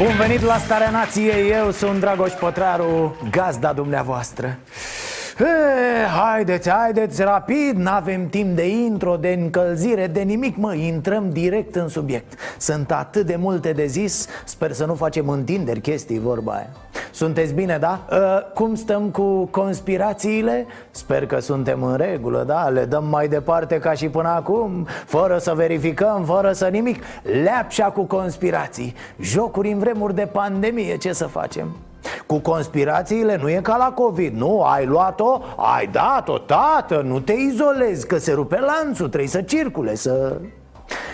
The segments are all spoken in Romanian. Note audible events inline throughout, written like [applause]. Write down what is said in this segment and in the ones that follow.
Bun venit la Starea Nației, eu sunt Dragoș Pătraru, gazda dumneavoastră. E, Haideți, haideți, rapid, n-avem timp de intro, de încălzire, de nimic, mă, intrăm direct în subiect. Sunt atât de multe de zis, sper să nu facem întinderi chestii, vorba aia sunteți bine, da? Uh, cum stăm cu conspirațiile? Sper că suntem în regulă, da? Le dăm mai departe ca și până acum Fără să verificăm, fără să nimic Leapșa cu conspirații Jocuri în vremuri de pandemie, ce să facem? Cu conspirațiile nu e ca la COVID, nu? Ai luat-o, ai dat-o, tată, nu te izolezi Că se rupe lanțul, trebuie să circule, să...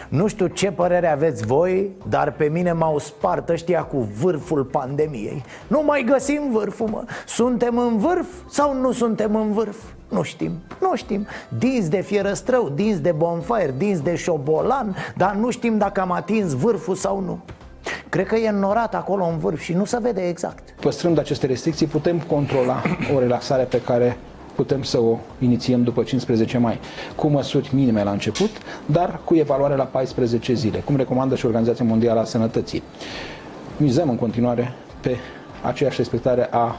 Nu știu ce părere aveți voi, dar pe mine m-au spart ăștia cu vârful pandemiei. Nu mai găsim vârful, mă. Suntem în vârf sau nu suntem în vârf? Nu știm, nu știm. Dinți de fierăstrău, dinți de bonfire, dinți de șobolan Dar nu știm dacă am atins vârful sau nu. Cred că e înnorat acolo în vârf și nu se vede exact. Păstrând aceste restricții putem controla o relaxare pe care putem să o inițiem după 15 mai, cu măsuri minime la început, dar cu evaluare la 14 zile, cum recomandă și Organizația Mondială a Sănătății. Mizăm în continuare pe aceeași respectare a,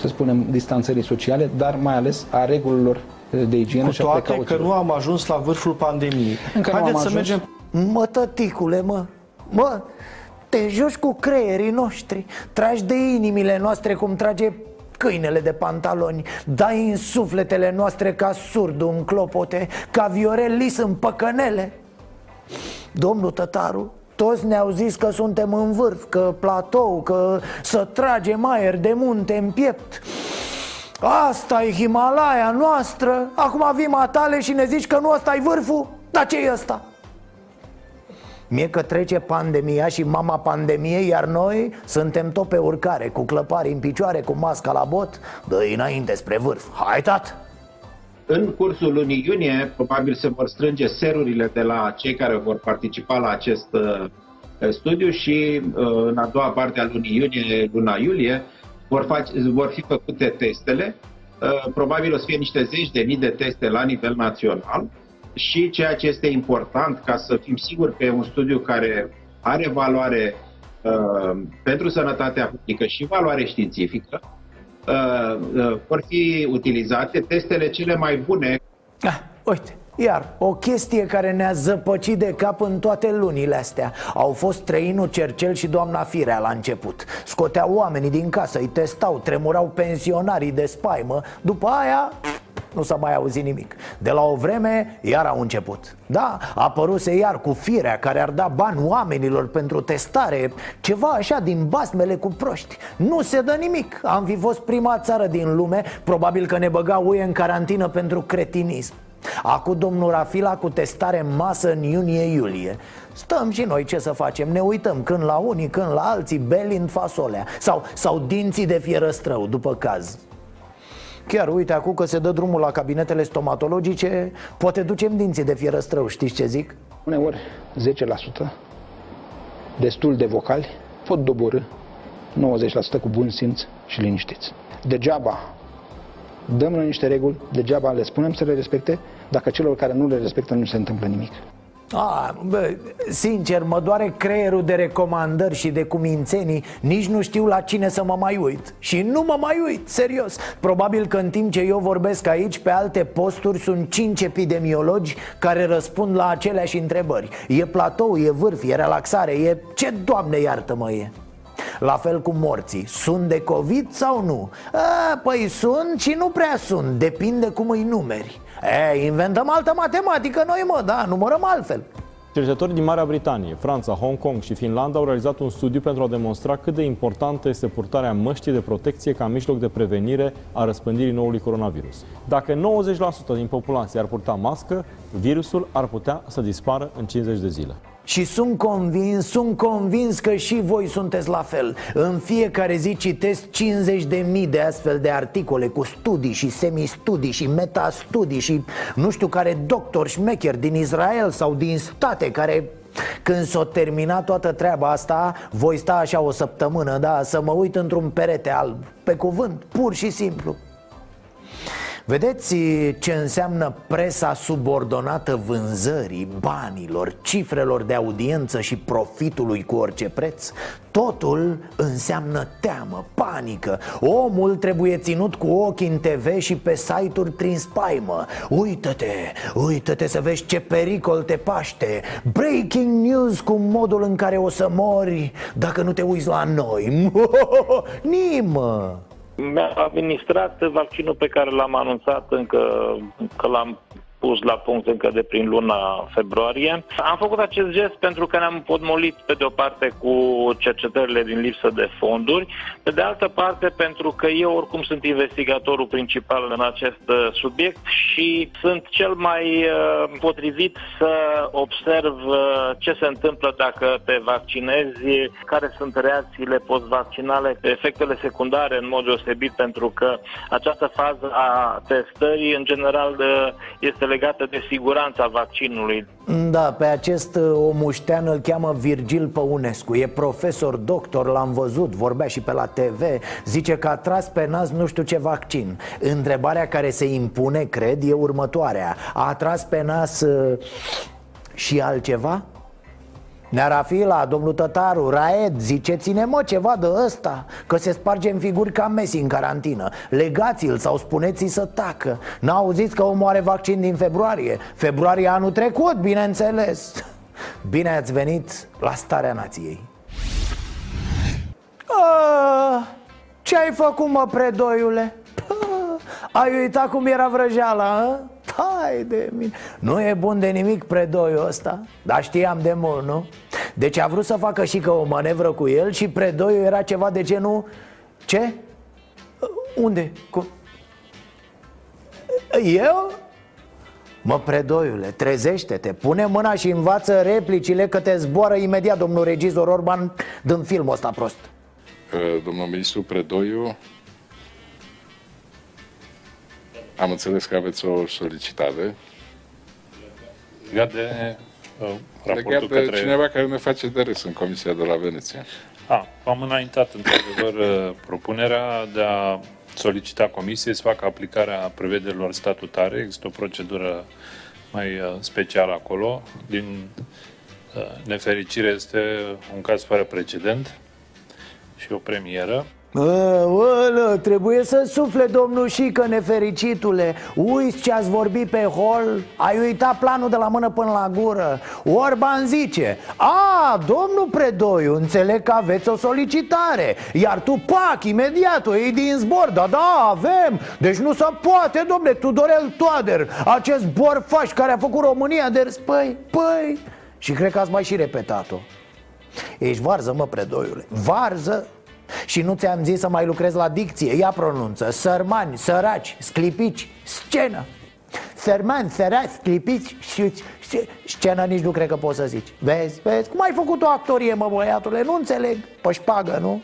să spunem, distanțării sociale, dar mai ales a regulilor de igienă cu și a toate că nu am ajuns la vârful pandemiei. Încă Haideți nu am să ajuns. mergem Mă, tăticule, mă, mă Te joci cu creierii noștri Tragi de inimile noastre cum trage câinele de pantaloni Dai în sufletele noastre ca surdu în clopote Ca Viorel Lis în păcănele Domnul Tătaru, toți ne-au zis că suntem în vârf, că platou, că să tragem aer de munte în piept Asta e Himalaya noastră Acum vii matale și ne zici că nu ăsta e vârful? Dar ce e ăsta? Mie că trece pandemia și mama pandemiei Iar noi suntem tot pe urcare Cu clăpari în picioare, cu masca la bot dă înainte spre vârf Hai, tat! În cursul lunii iunie, probabil se vor strânge serurile de la cei care vor participa la acest uh, studiu și uh, în a doua parte a lunii iunie, luna iulie, vor, face, vor fi făcute testele. Uh, Probabil o să fie niște zeci de mii de teste la nivel național și ceea ce este important ca să fim siguri că e un studiu care are valoare uh, pentru sănătatea publică și valoare științifică, uh, uh, vor fi utilizate testele cele mai bune. Ah, uite, iar o chestie care ne-a zăpăcit de cap în toate lunile astea. Au fost Trăinu, Cercel și doamna Firea la început. Scoteau oamenii din casă, îi testau, tremurau pensionarii de spaimă. După aia nu s-a mai auzit nimic. De la o vreme, iar au început. Da, a apăruse iar cu firea care ar da bani oamenilor pentru testare Ceva așa din basmele cu proști. Nu se dă nimic. Am fi fost prima țară din lume Probabil că ne băga UE în carantină pentru cretinism. Acum domnul Rafila cu testare în masă în iunie-iulie Stăm și noi ce să facem, ne uităm când la unii, când la alții, belind fasolea. Sau, sau dinții de fierăstrău, după caz Chiar uite acum că se dă drumul la cabinetele stomatologice Poate ducem dinții de fierăstrău, știți ce zic? Uneori 10% destul de vocali pot doborâ 90% cu bun simț și liniștiți. Degeaba dăm noi niște reguli, degeaba le spunem să le respecte, dacă celor care nu le respectă nu se întâmplă nimic. A, bă, sincer, mă doare creierul de recomandări și de cumințenii. Nici nu știu la cine să mă mai uit. Și nu mă mai uit, serios. Probabil că în timp ce eu vorbesc aici Pe alte posturi sunt cinci epidemiologi Care răspund la aceleași întrebări. E platou, e vârf, e relaxare E ce, doamne iartă-mă, e. La fel cu morții. Sunt de COVID sau nu? A, păi sunt și nu prea sunt. Depinde cum îi numeri e, Inventăm altă matematică noi mă, da, numărăm altfel Cercetători din Marea Britanie, Franța, Hong Kong și Finlanda au realizat un studiu pentru a demonstra cât de importantă este purtarea măștii de protecție ca mijloc de prevenire a răspândirii noului coronavirus. Dacă 90% din populație ar purta mască, virusul ar putea să dispară în 50 de zile. Și sunt convins, sunt convins că și voi sunteți la fel. În fiecare zi citesc 50 de mii de astfel de articole Cu studii și semistudii și metastudii Și nu știu care doctor șmecher din Israel sau din state Care când s-o termina toată treaba asta Voi sta așa o săptămână, da, să mă uit într-un perete alb Pe cuvânt, pur și simplu Vedeți ce înseamnă presa subordonată vânzării, banilor, cifrelor de audiență și profitului cu orice preț? Totul înseamnă teamă, panică Omul trebuie ținut cu ochii în TV și pe site-uri prin spaimă Uită-te, uită-te să vezi ce pericol te paște Breaking news cu modul în care o să mori dacă nu te uiți la noi [laughs] Nimă! Mi-a administrat vaccinul pe care l-am anunțat încă că l-am pus la punct încă de prin luna februarie. Am făcut acest gest pentru că ne-am podmolit pe de o parte cu cercetările din lipsă de fonduri, pe de altă parte pentru că eu oricum sunt investigatorul principal în acest uh, subiect și sunt cel mai uh, potrivit să observ uh, ce se întâmplă dacă te vaccinezi, care sunt reacțiile post-vaccinale, efectele secundare în mod deosebit pentru că această fază a testării în general este legată de siguranța vaccinului. Da, pe acest uh, omuștean îl cheamă Virgil Păunescu E profesor, doctor, l-am văzut, vorbea și pe la TV Zice că a tras pe nas nu știu ce vaccin Întrebarea care se impune, cred, e următoarea A tras pe nas uh, și altceva? Nearafila, domnul Tătaru, Raed, ziceți-ne mă ceva de ăsta Că se sparge în figuri ca Messi în carantină. Legați-l sau spuneți-i să tacă. N-auziți că omul are vaccin din februarie? Februarie anul trecut, bineînțeles. [laughs] Bine ați venit la Starea Nației. A, Ce ai făcut mă, predoiule? Ai uitat cum era vrăjeala, a? Hai de mine Nu e bun de nimic predoiul ăsta Dar știam de mult, nu? Deci a vrut să facă și că o manevră cu el Și predoiul era ceva de genul Ce? Unde? Cum? Eu? Mă, predoiule, trezește-te Pune mâna și învață replicile Că te zboară imediat domnul regizor Orban Dând filmul ăsta prost Domnul ministru Predoiu am înțeles că aveți o solicitare. Legat de uh, raportul Legat de către... cineva care ne face de râs în Comisia de la Veneția. A, am înaintat într-adevăr uh, propunerea de a solicita Comisiei să facă aplicarea prevederilor statutare. Există o procedură mai uh, specială acolo. Din uh, nefericire este un caz fără precedent și o premieră. Ălă, trebuie să sufle domnul Șică, nefericitule Uiți ce ați vorbit pe hol. Ai uitat planul de la mână până la gură. Orban zice A, domnul Predoiu, înțeleg că aveți o solicitare Iar tu, pac, imediat o iei din zbor. Da, da, avem. Deci nu se poate, domne, Tudorel Toader Acest borfaș care a făcut România de râs. Păi, păi. Și cred că ați mai și repetat-o. Ești varză, mă, Predoiule. Varză și nu ți-am zis să mai lucrezi la dicție. Ia pronunță. Sărmani, săraci, sclipici, scenă. Sărmani, săraci, sclipici și scenă nici nu cred că poți să zici. Vezi, vezi, cum ai făcut o actorie, mă băiatule? Nu înțeleg, pe șpagă, nu?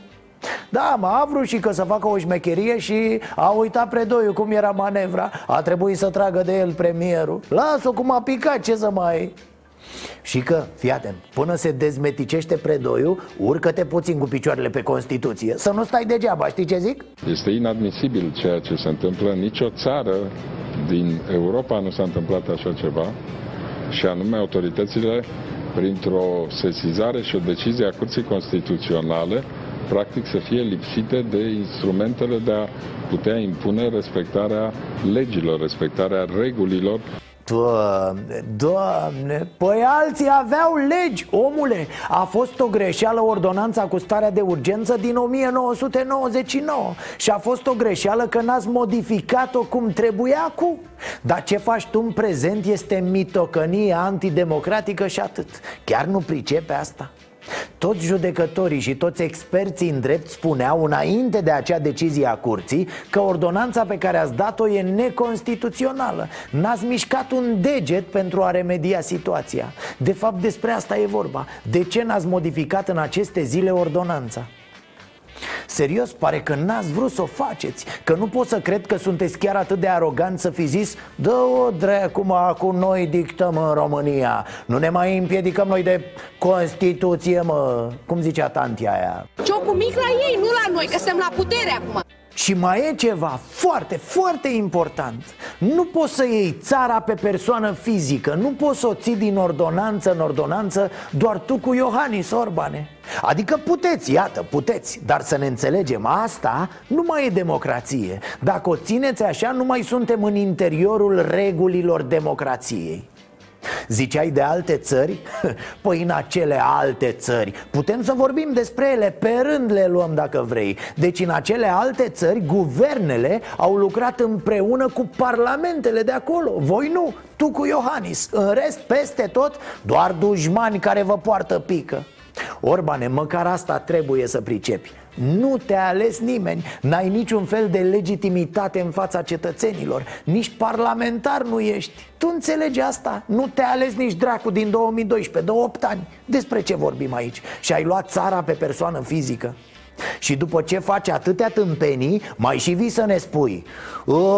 Da, mă, a vrut și că să facă o șmecherie și a uitat predoiul cum era manevra. A trebuit să tragă de el premierul. Lasă-o cum a picat, ce să mai... Și că, fii atent, până se dezmeticește predoiul Urcă-te puțin cu picioarele pe Constituție Să nu stai degeaba, știi ce zic? Este inadmisibil ceea ce se întâmplă în nicio țară din Europa nu s-a întâmplat așa ceva și anume autoritățile printr-o sesizare și o decizie a Curții Constituționale practic să fie lipsite de instrumentele de a putea impune respectarea legilor, respectarea regulilor Doamne, doamne, păi alții aveau legi, omule. A fost o greșeală ordonanța cu starea de urgență din 1999 Și a fost o greșeală că n-ați modificat-o cum trebuia cu? Dar ce faci tu în prezent este mitocănie antidemocratică și atât. Chiar nu pricepe asta? Toți judecătorii și toți experții în drept spuneau înainte de acea decizie a curții că ordonanța pe care ați dat-o e neconstituțională. N-ați mișcat un deget pentru a remedia situația. De fapt despre asta e vorba. De ce n-ați modificat în aceste zile ordonanța? Serios, pare că n-ați vrut să o faceți Că nu pot să cred că sunteți chiar atât de arogant să fi zis Dă-o dracu, mă, cu noi dictăm în România. Nu ne mai împiedicăm noi de Constituție, mă. Cum zicea tantia aia? Ciocul mic la ei, nu la noi, că suntem la putere acum și mai e ceva foarte, foarte important. Nu poți să iei țara pe persoană fizică. Nu poți să o ții din ordonanță în ordonanță Doar tu cu Iohannis Orbane. Adică puteți, iată, puteți Dar să ne înțelegem, asta nu mai e democrație. Dacă o țineți așa, nu mai suntem în interiorul regulilor democrației Ziceai de alte țări? [laughs] Păi în acele alte țări. Putem să vorbim despre ele, pe rând le luăm dacă vrei. Deci în acele alte țări, guvernele au lucrat împreună cu parlamentele de acolo. Voi nu, tu cu Iohannis. În rest, peste tot, doar dușmani care vă poartă pică. Orbane, măcar asta trebuie să pricepi nu te-a ales nimeni. N-ai niciun fel de legitimitate în fața cetățenilor. Nici parlamentar nu ești. Tu înțelegi asta? Nu te-a ales nici dracu din 2012, de 8 ani. Despre ce vorbim aici? Și ai luat țara pe persoană fizică. Și după ce faci atâtea tâmpenii, mai și vii să ne spui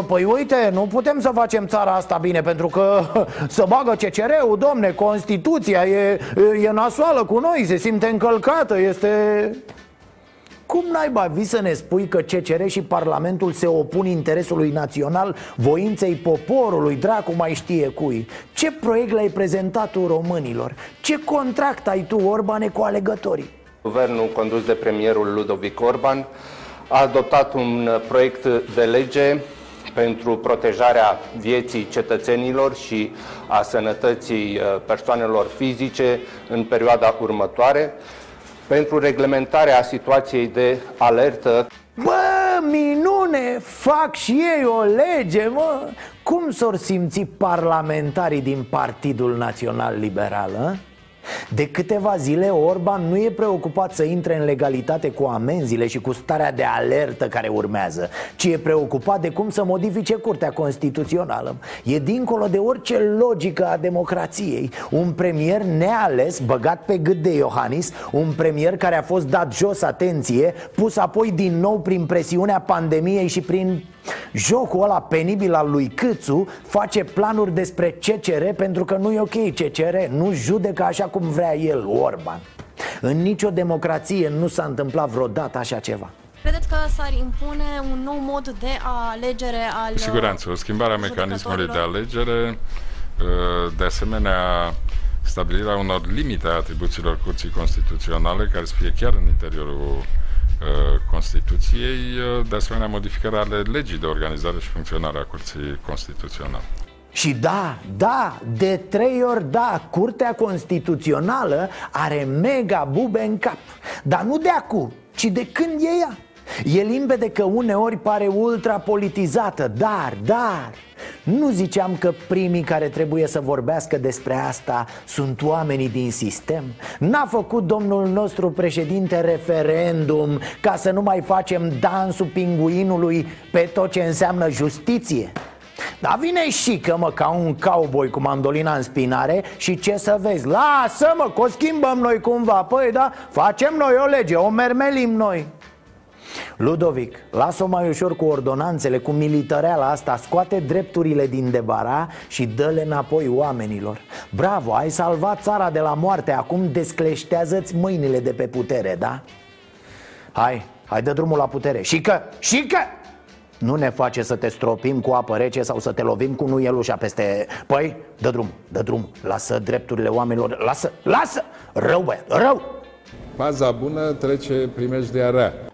Păi uite, nu putem să facem țara asta bine Pentru că [laughs] să bagă CCR-ul, domne, Constituția e, e nasoală cu noi Se simte încălcată, este... Cum naiba vii să ne spui că CCR și Parlamentul se opun interesului național, voinței poporului, dracu mai știe cui? Ce proiect l-ai prezentat tu românilor? Ce contract ai tu, Orbane, cu alegătorii? Guvernul condus de premierul Ludovic Orban a adoptat un proiect de lege pentru protejarea vieții cetățenilor și a sănătății uh, persoanelor fizice în perioada următoare pentru reglementarea situației de alertă. Bă, minune, fac și ei o lege, mă Cum s-or simți parlamentarii din Partidul Național Liberal, a? De câteva zile Orban nu e preocupat să intre în legalitate cu amenziile și cu starea de alertă care urmează Ci e preocupat de cum să modifice Curtea Constituțională. E dincolo de orice logică a democrației. Un premier neales, băgat pe gât de Iohannis Un premier care a fost dat jos, atenție, pus apoi din nou prin presiunea pandemiei și prin Jocul ăla penibil al lui Câțu face planuri despre CCR pentru că nu e ok CCR, nu judecă așa cum vrea el, Orban. În nicio democrație nu s-a întâmplat vreodată așa ceva. Credeți că s-ar impune un nou mod de alegere al... Cu siguranță, o schimbare a mecanismului de alegere, uh, de asemenea stabilirea unor limite a atribuțiilor curții constituționale care să fie chiar în interiorul Uh, Constituției, uh, de asemenea modificarea ale legii de organizare și funcționare a Curții Constituționale. Și da, da, de trei ori da, Curtea Constituțională are mega bube în cap Dar nu de acum, ci de când e ea E limpede că uneori pare ultra politizată, dar, dar nu ziceam că primii care trebuie să vorbească despre asta sunt oamenii din sistem? N-a făcut domnul nostru președinte referendum ca să nu mai facem dansul pinguinului pe tot ce înseamnă justiție? Dar vine și că mă, ca un cowboy cu mandolina în spinare Și ce să vezi? Lasă mă, că o schimbăm noi cumva Păi da, facem noi o lege, o mermelim noi Ludovic, lasă-o mai ușor cu ordonanțele, cu milităreala asta Scoate drepturile din debara și dă-le înapoi oamenilor Bravo, ai salvat țara de la moarte Acum descleștează-ți mâinile de pe putere, da? Hai, hai dă drumul la putere Și că, și că nu ne face să te stropim cu apă rece sau să te lovim cu nuielușa peste... Păi, dă drum, dă drum, lasă drepturile oamenilor, lasă, lasă! Rău, bă, rău! Paza bună trece primejdea rea.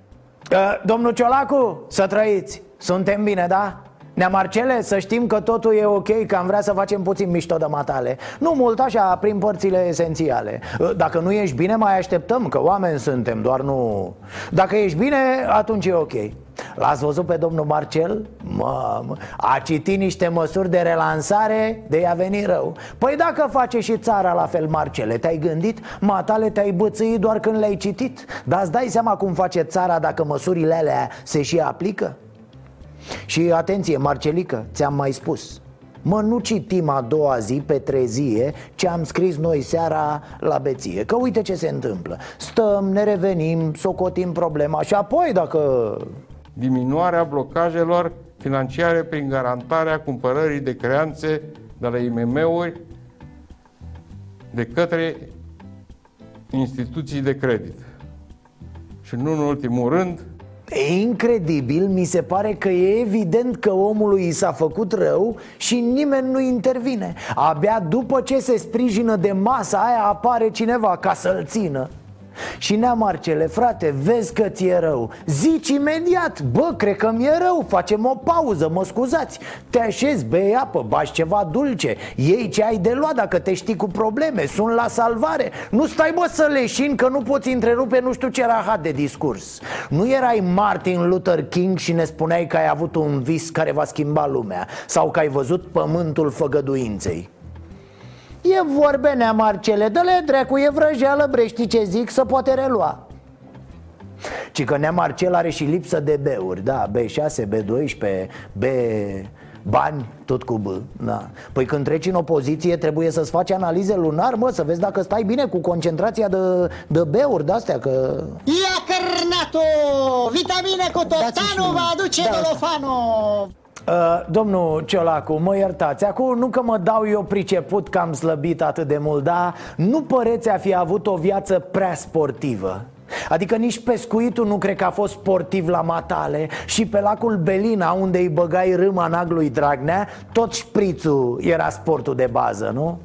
Domnul Ciolacu, să trăiți Suntem bine, da? Nea Marcele, să știm că totul e ok, că am vrea să facem puțin mișto de matale Nu mult așa, prin părțile esențiale Dacă nu ești bine, mai așteptăm, că oameni suntem, doar nu... Dacă ești bine, atunci e ok L-ați văzut pe domnul Marcel? Mamă, a citit niște măsuri de relansare de i-a venit rău Păi dacă face și țara la fel, Marcele, te-ai gândit? Matale te-ai bățâit doar când le-ai citit Dar îți dai seama cum face țara dacă măsurile alea se și aplică? Și atenție, Marcelică, ți-am mai spus Mă, nu citim a doua zi pe trezie ce am scris noi seara la beție Că uite ce se întâmplă Stăm, ne revenim, socotim problema și apoi dacă... Diminuarea blocajelor financiare prin garantarea cumpărării de creanțe de la IMM-uri de către instituții de credit. Și nu în ultimul rând, E incredibil, mi se pare că e evident că omului i s-a făcut rău și nimeni nu intervine. Abia după ce se sprijină de masa aia apare cineva ca să-l țină și nea Marcele, frate, vezi că ți-e rău. Zici imediat, bă, cred că mi-e rău Facem o pauză, mă scuzați. Te așezi, bei apă, bași ceva dulce. Ei ce ai de luat dacă te știi cu probleme Sunt la salvare. Nu stai, bă, să leșin că nu poți întrerupe nu știu ce rahat de discurs. Nu erai Martin Luther King și ne spuneai că ai avut un vis care va schimba lumea Sau că ai văzut pământul făgăduinței E vorbe, nea Marcele, dă-le dracu, e vrăjeală, bre, știi ce zic, să poate relua Ci că nea Marcel are și lipsă de beuri, da, B6, B12, B... Bani, tot cu B, da Păi când treci în opoziție trebuie să-ți faci analize lunar, mă, să vezi dacă stai bine cu concentrația de, de beuri de-astea, că... Ia cărnato! Vitamine cu totanu va aduce da, dolofano! Uh, domnul Ciolacu, mă iertați Acum nu că mă dau eu priceput că am slăbit atât de mult Dar nu păreți a fi avut o viață prea sportivă Adică nici pescuitul nu cred că a fost sportiv la matale Și pe lacul Belina, unde îi băgai râma naglui Dragnea Tot șprițul era sportul de bază, nu?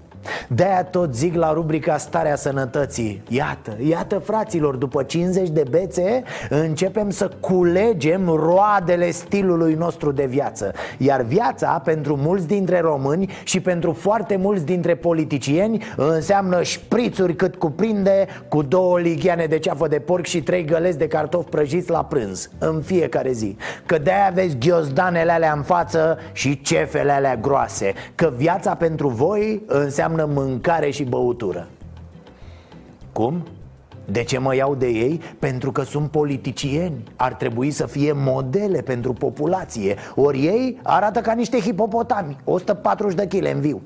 De-aia tot zic la rubrica Starea Sănătății. Iată, iată fraților, după 50 de bețe Începem să culegem roadele stilului nostru de viață. Iar viața, pentru mulți dintre români Și pentru foarte mulți dintre politicieni Înseamnă șprițuri cât cuprinde Cu două ligheane de ceafă de porc Și trei găleți de cartofi prăjiți la prânz În fiecare zi. Că de-aia vezi ghiozdanele alea în față Și cefele alea groase. Că viața pentru voi înseamnă înseamnă mâncare și băutură. Cum? De ce mă iau de ei? Pentru că sunt politicieni. Ar trebui să fie modele pentru populație. Ori ei arată ca niște hipopotami. 140 de kg în viu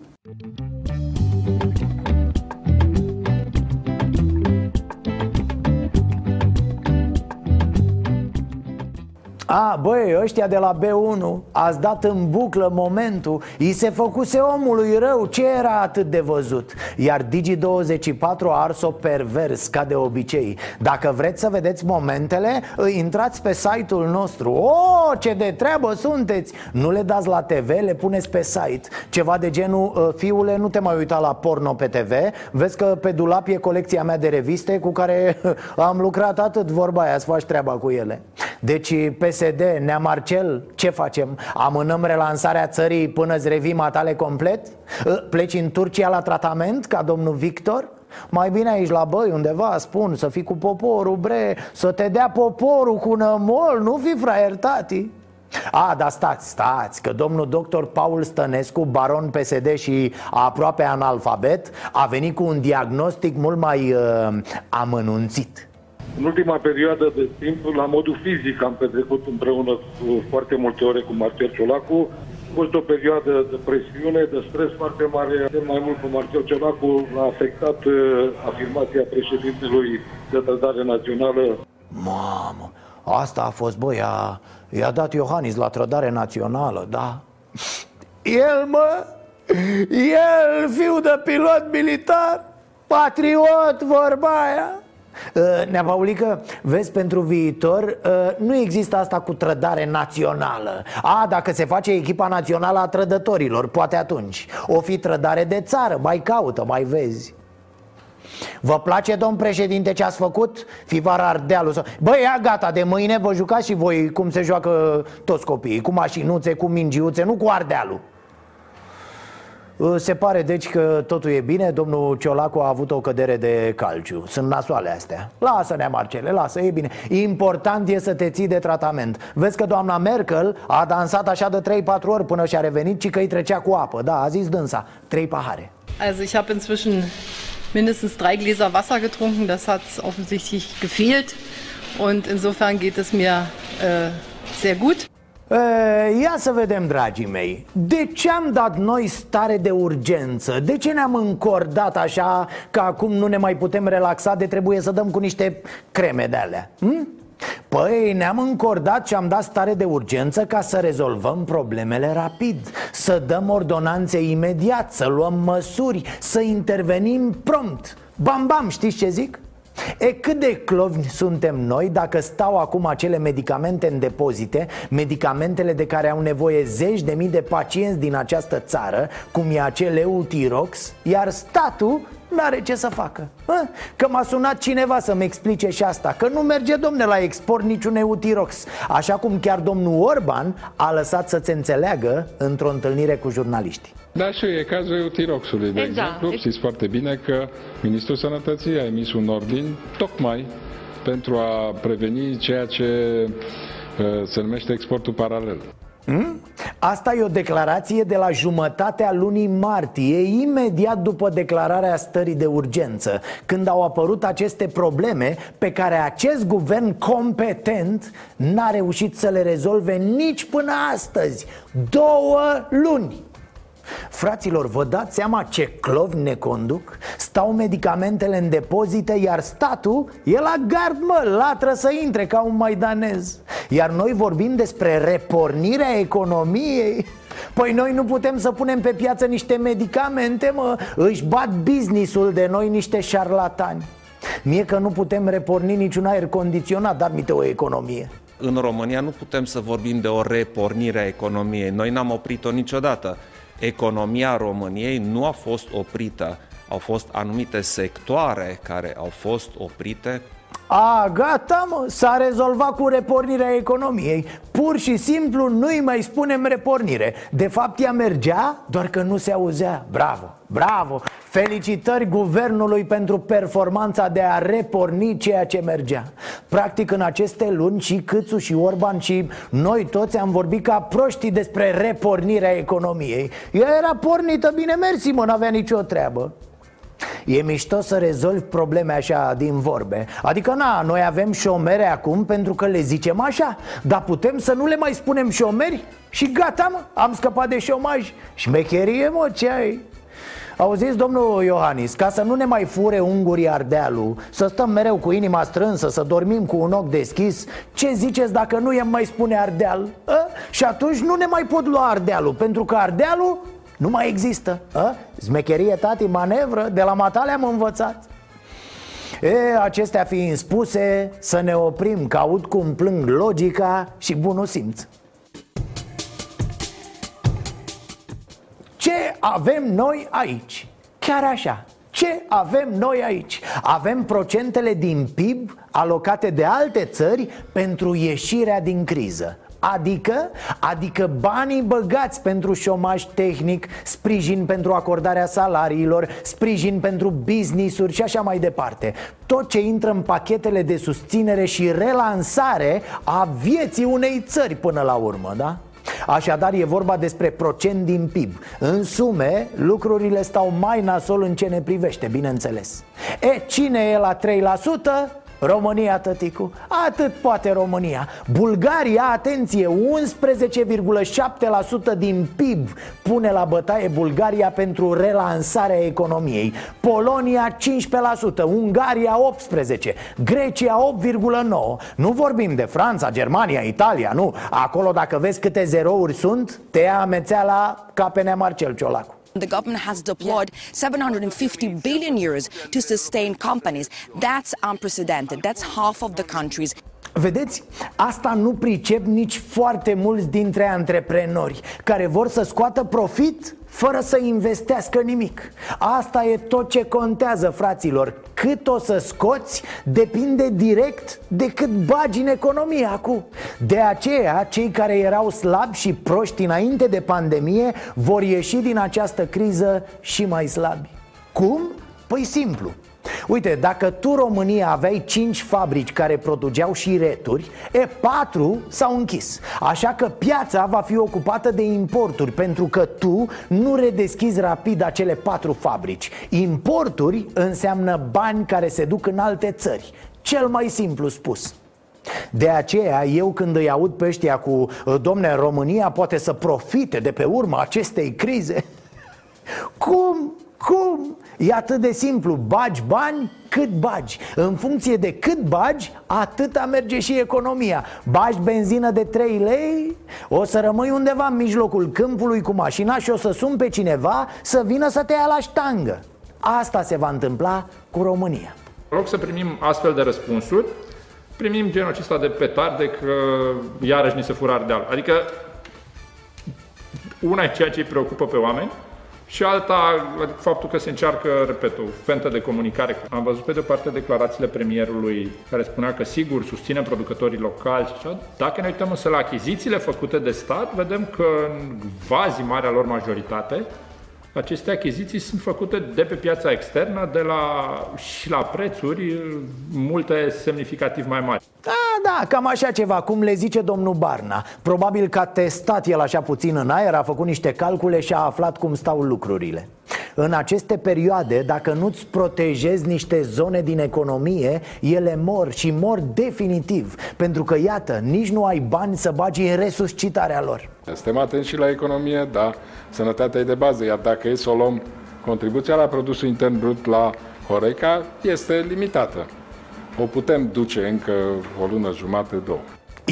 A, băi, ăștia de la B1 Ați dat în buclă momentul I se făcuse omului rău Ce era atât de văzut? Iar Digi24 a ars-o pervers Ca de obicei. Dacă vreți să vedeți momentele Intrați pe site-ul nostru. O, ce de treabă sunteți! Nu le dați la TV, le puneți pe site. Ceva de genul ă, Fiule, nu te mai uita la porno pe TV Vezi că pe dulap e colecția mea de reviste Cu care [laughs] am lucrat atât. Vorba aia Să faci treaba cu ele. Deci pe PSD, Nea Marcel, ce facem? Amânăm relansarea țării până îți revii matale complet? Ă, pleci în Turcia la tratament ca domnul Victor? Mai bine aici la băi undeva, spun, să fii cu poporul, bre Să te dea poporul cu nămol, nu fi fraier, tati a, dar stați, stați, că domnul doctor Paul Stănescu, baron PSD și aproape analfabet A venit cu un diagnostic mult mai uh, amănunțit în ultima perioadă de timp, la modul fizic, am petrecut împreună cu foarte multe ore cu Marcel Ciolacu. A fost o perioadă de presiune, de stres foarte mare. De mai mult cu Marcel Ciolacu a afectat uh, afirmația președintelui de trădare națională. Mamă, asta a fost, băi, i-a, i-a dat Iohannis la trădare națională, da? El, mă, el, fiu de pilot militar, patriot, vorba aia Uh, Nea Paulică, vezi, pentru viitor uh, nu există asta cu trădare națională. A, dacă se face echipa națională a trădătorilor, poate atunci. O fi trădare de țară, mai caută, mai vezi. Vă place, domn președinte, ce ați făcut? Fivar Ardealul Băi, ia gata, de mâine vă jucați și voi cum se joacă toți copiii Cu mașinuțe, cu mingiuțe, nu cu Ardealul Uh, Se pare deci că totul e bine. Domnul Ciolacu a avut o cădere de calciu. Sunt nasoale astea. Lasă-ne Marcele, lasă, e bine. Important e să te ții de tratament. Vezi că doamna Merkel a dansat așa de 3-4 ori Până și-a revenit și că îi trecea cu apă. Da, a zis dânsa, trei pahare. Also ich habe inzwischen mindestens drei Gläser Wasser getrunken. Das hat offensichtlich gefehlt. Und insofern geht es mir äh, sehr gut. E, Ia să vedem, dragii mei De ce am dat noi stare de urgență? De ce ne-am încordat așa Că acum nu ne mai putem relaxa De trebuie să dăm cu niște creme de alea hm? Păi ne-am încordat și am dat stare de urgență ca să rezolvăm problemele rapid Să dăm ordonanțe imediat, să luăm măsuri, să intervenim prompt Bam, bam, știți ce zic? E cât de clovni suntem noi dacă stau acum acele medicamente în depozite Medicamentele de care au nevoie zeci de mii de pacienți din această țară Cum e acel Eutirox? Iar statul N-are ce să facă Hă? Că m-a sunat cineva să-mi explice și asta Că nu merge, domne, la export niciun Eutirox Așa cum chiar domnul Orban a lăsat să-ți înțeleagă Într-o întâlnire cu jurnaliștii Da, și e cazul eutiroxului, de Exact. exemplu. Știți foarte bine că Ministrul Sănătății a emis un ordin tocmai pentru a preveni ceea ce uh, se numește exportul paralel. Hmm? Asta e o declarație de la jumătatea lunii martie, imediat după declararea stării de urgență, când au apărut aceste probleme pe care acest guvern competent n-a reușit să le rezolve nici până astăzi. Două luni! Fraților, vă dați seama ce clov ne conduc? Stau medicamentele în depozite, iar statul e la gard, mă, latră să intre ca un maidanez Iar noi vorbim despre repornirea economiei Păi noi nu putem să punem pe piață niște medicamente, mă Își bat businessul de noi niște șarlatani Mie că nu putem reporni niciun aer condiționat, dar mite o economie În România nu putem să vorbim de o repornire a economiei. Noi n-am oprit-o niciodată. Economia României nu a fost oprită. Au fost anumite sectoare care au fost oprite A, gata mă, s-a rezolvat cu repornirea economiei. Pur și simplu nu-i mai spunem repornire. De fapt ea mergea, doar că nu se auzea. Bravo, bravo. Felicitări guvernului pentru performanța de a reporni ceea ce mergea. Practic în aceste luni și Câțu și Orban și noi toți am vorbit ca proștii despre repornirea economiei. Ea era pornită, bine mersi mă, n-avea nicio treabă E mișto să rezolvi probleme așa din vorbe Adică na, noi avem șomere acum pentru că le zicem așa Dar putem să nu le mai spunem șomeri? Și gata mă, am scăpat de șomaj Șmecherie mă, ce ai? Auziți, domnul Iohannis, ca să nu ne mai fure ungurii Ardealul Să stăm mereu cu inima strânsă, să dormim cu un ochi deschis Ce ziceți dacă nu i mai spune Ardeal? A? Și atunci nu ne mai pot lua Ardealul Pentru că Ardealul nu mai există a? Zmecherie, tati, manevră, de la matale am învățat E, acestea fiind spuse, să ne oprim, că aud cum plâng logica și bunul simț Ce avem noi aici? Chiar așa ce avem noi aici? Avem procentele din PIB alocate de alte țări pentru ieșirea din criză Adică, adică banii băgați pentru șomaj tehnic, sprijin pentru acordarea salariilor, sprijin pentru business-uri și așa mai departe Tot ce intră în pachetele de susținere și relansare a vieții unei țări până la urmă, da? Așadar e vorba despre procent din PIB În sume, lucrurile stau mai nasol în ce ne privește, bineînțeles E, cine e la 3%? România, tăticu, atât poate România. Bulgaria, atenție, 11,7% din PIB pune la bătaie Bulgaria pentru relansarea economiei. Polonia 15%, Ungaria 18%, Grecia 8,9% Nu vorbim de Franța, Germania, Italia, nu. Acolo dacă vezi câte zerouri sunt, te ia amețeala ca pe Nea Marcel Ciolacu The government has deployed 750 billion euros to sustain companies. That's unprecedented. That's half of the country's Vedeți, asta nu pricep nici foarte mulți dintre antreprenori Care vor să scoată profit fără să investească nimic. Asta e tot ce contează, fraților. Cât o să scoți depinde direct de cât bagi în economie acum. De aceea, cei care erau slabi și proști înainte de pandemie Vor ieși din această criză și mai slabi. Cum? Păi simplu Uite, dacă tu România aveai 5 fabrici care produceau și returi E 4 s-au închis. Așa că piața va fi ocupată de importuri Pentru că tu nu redeschizi rapid acele 4 fabrici. Importuri înseamnă bani care se duc în alte țări. Cel mai simplu spus. De aceea, eu când îi aud pe ăștia cu Domne, România poate să profite de pe urma acestei crize? [laughs] Cum? Cum? E atât de simplu, bagi bani cât bagi. În funcție de cât bagi, atâta merge și economia. Bagi benzină de 3 lei, o să rămâi undeva în mijlocul câmpului cu mașina Și o să sun pe cineva să vină să te ia la ștangă. Asta se va întâmpla cu România. În loc să primim astfel de răspunsuri. Primim genul acesta de petarde că iarăși ni se fură ardeal Adică una e ceea ce îi preocupă pe oameni și alta, adică faptul că se încearcă, repet, o fentă de comunicare. Am văzut pe de o parte declarațiile premierului care spunea că sigur susține producătorii locali și așa. Dacă ne uităm însă la achizițiile făcute de stat, vedem că în vazi marea lor majoritate, aceste achiziții sunt făcute de pe piața externă de la, și la prețuri multe semnificativ mai mari. Da, da, cam așa ceva, cum le zice domnul Barna. Probabil că a testat el așa puțin în aer, a făcut niște calcule și a aflat cum stau lucrurile. În aceste perioade, dacă nu-ți protejezi niște zone din economie, ele mor și mor definitiv Pentru că, iată, nici nu ai bani să bagi în resuscitarea lor. Suntem atenți și la economie, da, sănătatea e de bază, iar dacă e să o luăm contribuția la produsul intern brut la Horeca este limitată. O putem duce încă o lună jumate, două.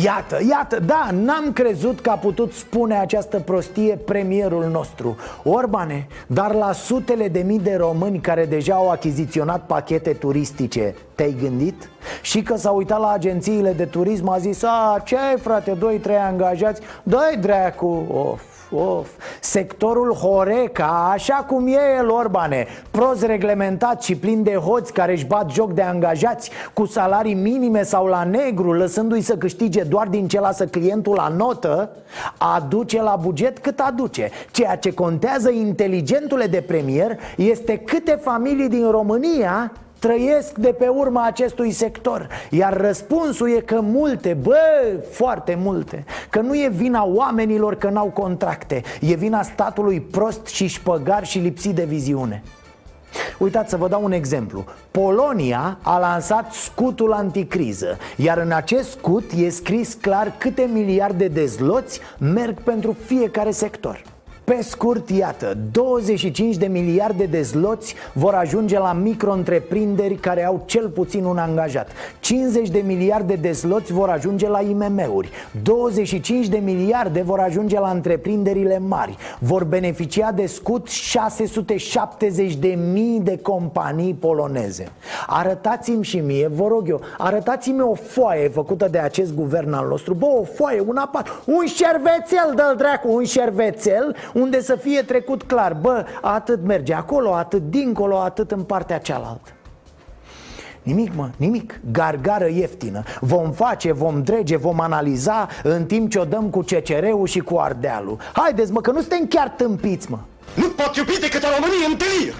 Iată, iată, da, n-am crezut că a putut spune această prostie premierul nostru Orbane, dar la sutele de mii de români care deja au achiziționat pachete turistice Te-ai gândit? Și că s-a uitat la agențiile de turism a zis A, ce ai frate, doi, trei angajați? Dă-i dracu, of of Sectorul Horeca, așa cum e el, Orbane Prost reglementat și plin de hoți care își bat joc de angajați Cu salarii minime sau la negru Lăsându-i să câștige doar din ce lasă clientul la notă Aduce la buget cât aduce. Ceea ce contează inteligentule de premier Este câte familii din România trăiesc de pe urma acestui sector. Iar răspunsul e că multe, bă, foarte multe. Că nu e vina oamenilor că n-au contracte. E vina statului prost și șpăgar și lipsit de viziune. Uitați să vă dau un exemplu. Polonia a lansat scutul anticriză Iar în acest scut e scris clar câte miliarde de zloți merg pentru fiecare sector pe scurt, iată, 25 de miliarde de zloți vor ajunge la micro-întreprinderi care au cel puțin un angajat. 50 de miliarde de zloți vor ajunge la IMM-uri 25 de miliarde vor ajunge la întreprinderile mari. Vor beneficia de scut 670 de mii de companii poloneze. Arătați-mi și mie, vă rog eu, arătați-mi o foaie făcută de acest guvern al nostru. Bă, o foaie, un apart, un șervețel, dă-l dracu, un șervețel unde să fie trecut clar Bă, atât merge acolo, atât dincolo, atât în partea cealaltă. Nimic, mă, nimic. Gargară ieftină. Vom face, vom drege, vom analiza În timp ce o dăm cu CCR-ul și cu Ardealul. Haideți, mă, că nu suntem chiar tâmpiți, mă. Nu pot iubi decât o Românie întâlnire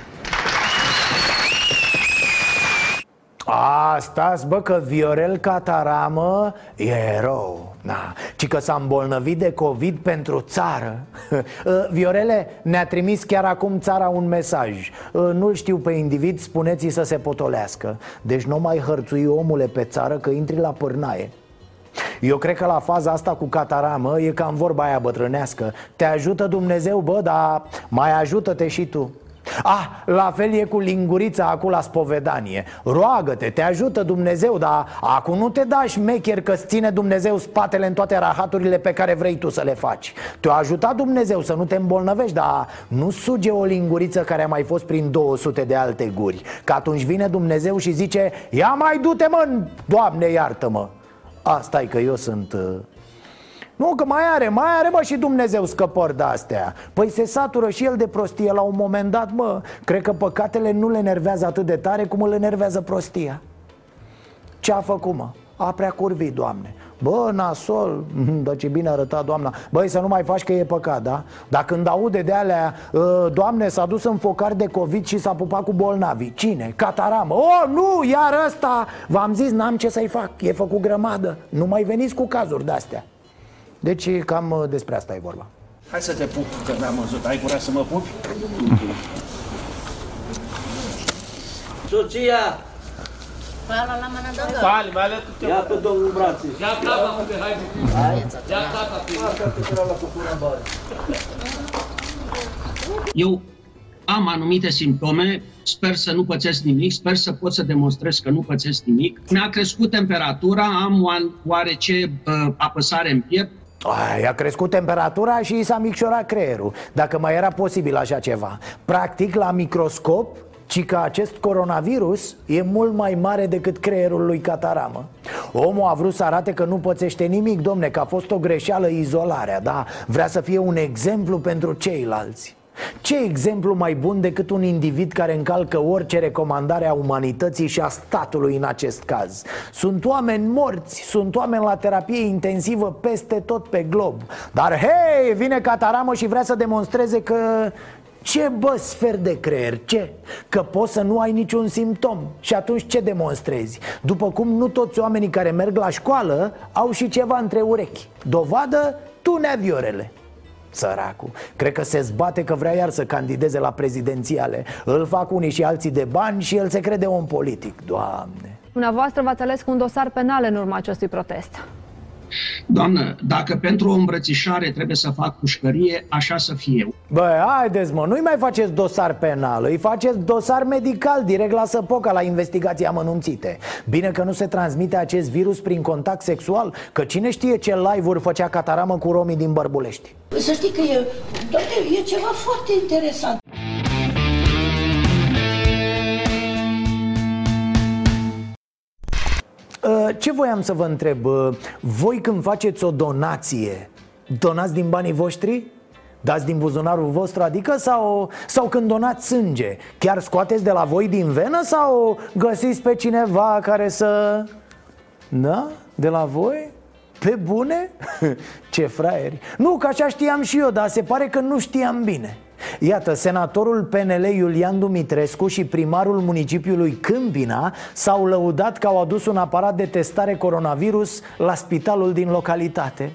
A, stați bă că Viorel Cataramă e erou da. Ci că s-a îmbolnăvit de COVID pentru țară. [laughs] Viorele ne-a trimis chiar acum țara un mesaj. Nu-l știu pe individ, spuneți-i să se potolească. Deci nu mai hărțui omule pe țară că intri la pârnaie. Eu cred că la faza asta cu cataramă e cam vorba aia bătrânească. Te ajută Dumnezeu, bă, dar mai ajută-te și tu Ah, la fel e cu lingurița acum la spovedanie. Roagă-te, te ajută Dumnezeu Dar acum nu te da șmecher că ține Dumnezeu spatele în toate rahaturile pe care vrei tu să le faci. Te-a ajutat Dumnezeu să nu te îmbolnăvești Dar nu suge o linguriță care a mai fost prin 200 de alte guri. Că atunci vine Dumnezeu și zice Ia mai du-te mă, Doamne iartă-mă. Asta e că eu sunt... uh, Nu, că mai are, mai are, mă, și Dumnezeu scăpări de astea. Păi se satură și el de prostie la un moment dat, mă Cred că păcatele nu le enervează atât de tare cum îl enervează prostia. Ce a făcut, mă? A prea curvit, doamne. Bă, nasol, [laughs] da ce bine arăta doamna. Băi, să nu mai faci că e păcat, da? Dar când aude de alea "Uh, Doamne, s-a dus în focar de COVID și s-a pupat cu bolnavi Cine? Cataramă. Oh, nu, iar ăsta! V-am zis, n-am ce să-i fac, e făcut grămadă. Nu mai veniți cu cazuri de-astea Deci cam uh, despre asta e vorba Hai să te pup, că n-am văzut. Ai curaj să mă pupi? Soția! Pali, mai ales tu Ia pe domnul brațe. Ia tata, unde hai Ia tata, Eu am anumite simptome, sper să nu pățesc nimic, sper să pot să demonstrez că nu pățesc nimic. Mi-a crescut temperatura, am oan- oarece uh, apăsare în piept, Ai, a crescut temperatura și i s-a micșorat creierul Dacă mai era posibil așa ceva. Practic, la microscop ci că acest coronavirus e mult mai mare decât creierul lui Cataramă. Omul a vrut să arate că nu pățește nimic, domne, că a fost o greșeală izolarea, da? Vrea să fie un exemplu pentru ceilalți ce exemplu mai bun decât un individ care încalcă orice recomandare a umanității și a statului în acest caz? Sunt oameni morți, sunt oameni la terapie intensivă peste tot pe glob Dar hei, vine Cataramă și vrea să demonstreze că... Ce bă, sfer de creier, ce? Că poți să nu ai niciun simptom Și atunci ce demonstrezi? După cum nu toți oamenii care merg la școală Au și ceva între urechi Dovadă, tu neaviorele Săracul, cred că se zbate că vrea iar să candideze la prezidențiale Îl fac unii și alții de bani și el se crede om politic. Doamne. Dumneavoastră v-ați ales cu un dosar penal în urma acestui protest. Doamnă, dacă pentru o îmbrățișare trebuie să fac pușcărie, așa să fie. Bă, haideți mă, nu-i mai faceți dosar penal Îi faceți dosar medical direct la săpoca la investigații amănunțite Bine că nu se transmite acest virus prin contact sexual Că cine știe ce live-uri făcea Cataramă cu romii din Bărbulești Să știi că e, doamne, e ceva foarte interesant. Ce voiam să vă întreb? Uh, Voi când faceți o donație, donați din banii voștri? Dați din buzunarul vostru, adică sau, sau când donați sânge Chiar scoateți de la voi din venă sau găsiți pe cineva care să... Da? De la voi? Pe bune? [laughs] Ce fraieri Nu, că așa știam și eu, dar se pare că nu știam bine Iată, senatorul PNL Iulian Dumitrescu și primarul municipiului Câmpina s-au lăudat că au adus un aparat de testare coronavirus la spitalul din localitate.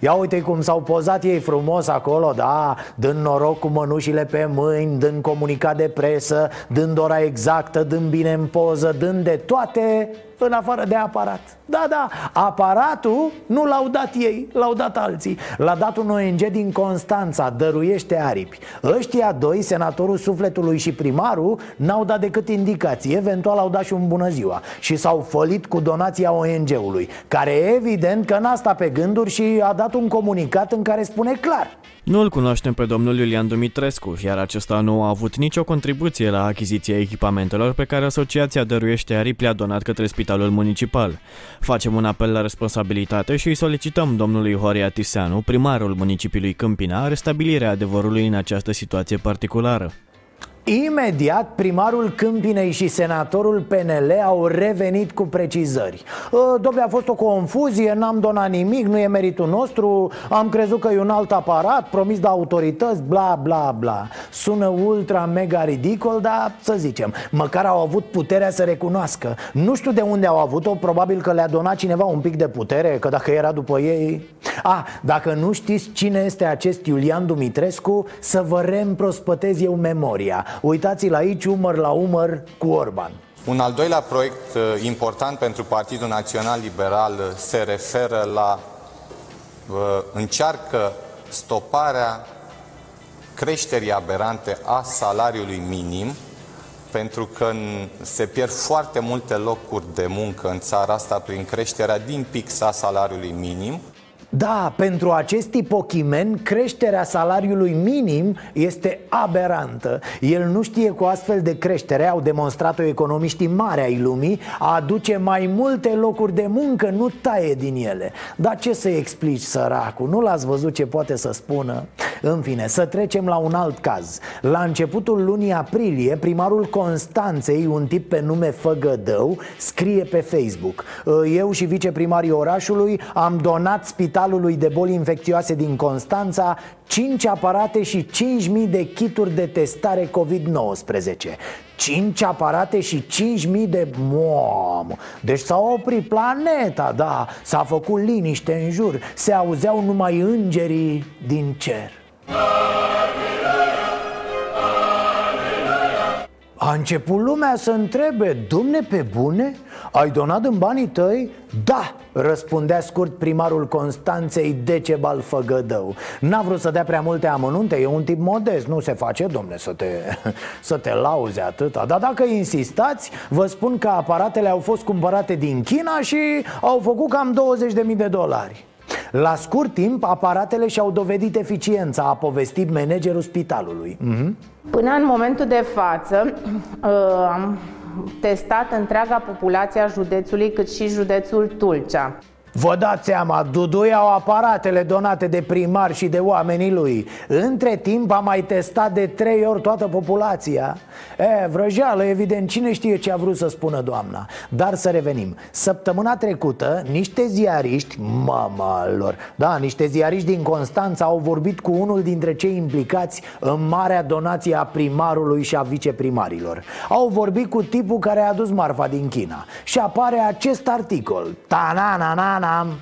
Ia uite cum s-au pozat ei frumos acolo, da, dând noroc cu mănușile pe mâini, dând comunicat de presă, dând ora exactă, dând bine în poză, dând de toate în afară de aparat. Da, da, aparatul nu l-au dat ei, l-au dat alții. L-a dat un ONG din Constanța, dăruiește aripi Ăștia doi, senatorul sufletului și primarul, n-au dat decât indicații. Eventual au dat și un bună ziua. Și s-au fălit cu donația ONG-ului Care evident că n-a stat pe gânduri și a dat un comunicat în care spune clar. Nu îl cunoaștem pe domnul Iulian Dumitrescu, iar acesta nu a avut nicio contribuție la achiziția echipamentelor pe care Asociația Dăruiește Aripi le-a donat către Spitalul Municipal. Facem un apel la responsabilitate și îi solicităm domnului Horia Tiseanu, primarul municipiului Câmpina, restabilirea adevărului în această situație particulară. Imediat primarul Câmpinei și senatorul PNL au revenit cu precizări. "Ă, Dom'le, a fost o confuzie, n-am donat nimic, nu e meritul nostru Am crezut că e un alt aparat, promis de autorități, bla bla bla. Sună ultra mega ridicol, dar să zicem Măcar au avut puterea să recunoască. Nu știu de unde au avut-o, probabil că le-a donat cineva un pic de putere Că dacă era după ei... A, dacă nu știți cine este acest Iulian Dumitrescu Să vă reîmprospătez eu memoria Uitați-l aici umăr la umăr cu Orban Un al doilea proiect uh, important pentru Partidul Național Liberal uh, se referă la uh, încearcă stoparea creșterii aberante a salariului minim pentru că în- se pierd foarte multe locuri de muncă în țara asta prin creșterea din pix a salariului minim. Da, pentru acest tipochimen, creșterea salariului minim este aberantă El nu știe cu astfel de creștere, au demonstrat-o economiștii mari ai lumii Aduce mai multe locuri de muncă, nu taie din ele Dar ce să explici, săracul? Nu l-ați văzut ce poate să spună? În fine, să trecem la un alt caz La începutul lunii aprilie, primarul Constanței, un tip pe nume Făgădău, scrie pe Facebook Eu și viceprimarii orașului am donat spitalului de boli infecțioase din Constanța 5 aparate și 5.000 de kituri de testare COVID-19 5 aparate și 5.000 de... Mamă! Deci s-a oprit planeta, da S-a făcut liniște în jur. Se auzeau numai îngerii din cer A început lumea să întrebe Dumne pe bune? Ai donat în banii tăi? Da, răspundea scurt primarul Constanței Decebal Făgădău N-a vrut să dea prea multe amănunte, e un tip modest Nu se face, domne, să te, [laughs] să te lauze atâta Dar dacă insistați, vă spun că aparatele au fost cumpărate din China și au făcut cam 20.000 de dolari la scurt timp, aparatele și-au dovedit eficiența, a povestit managerul spitalului. Mm-hmm. Până în momentul de față, [clears throat] uh, am testat întreaga populație a județului, cât și județul Tulcea. Vă dați seama, Dudu au aparatele donate de primar și de oamenii lui. Între timp a mai testat de trei ori toată populația. E, vrăjeală, evident, cine știe ce a vrut să spună doamna. Dar să revenim. Săptămâna trecută, niște ziariști, mama lor Da, niște ziariști din Constanța au vorbit cu unul dintre cei implicați În marea donație a primarului și a viceprimarilor. Au vorbit cu tipul care a adus marfa din China. Și apare acest articol. Ta-na-na-na Anam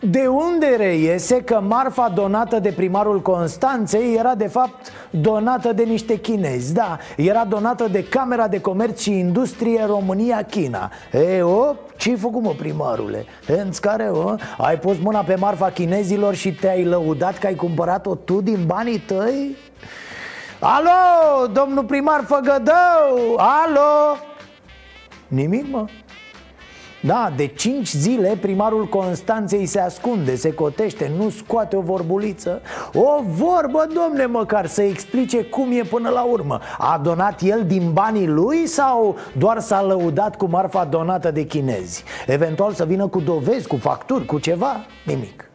De unde reiese că marfa donată de primarul Constanței era de fapt donată de niște chinezi Da, era donată de Camera de Comerț și Industrie România-China E, o, ce-ai făcut mă primarule? În care, o, ai pus mâna pe marfa chinezilor și te-ai lăudat că ai cumpărat-o tu din banii tăi? Alo, domnul primar Făgădău, alo. Nimic, mă. Da, de cinci zile primarul Constanței se ascunde, se cotește, nu scoate o vorbuliță. O vorbă, domne, măcar să explice cum e până la urmă. A donat el din banii lui sau doar s-a lăudat cu marfa donată de chinezi? Eventual să vină cu dovezi, cu facturi, cu ceva? Nimic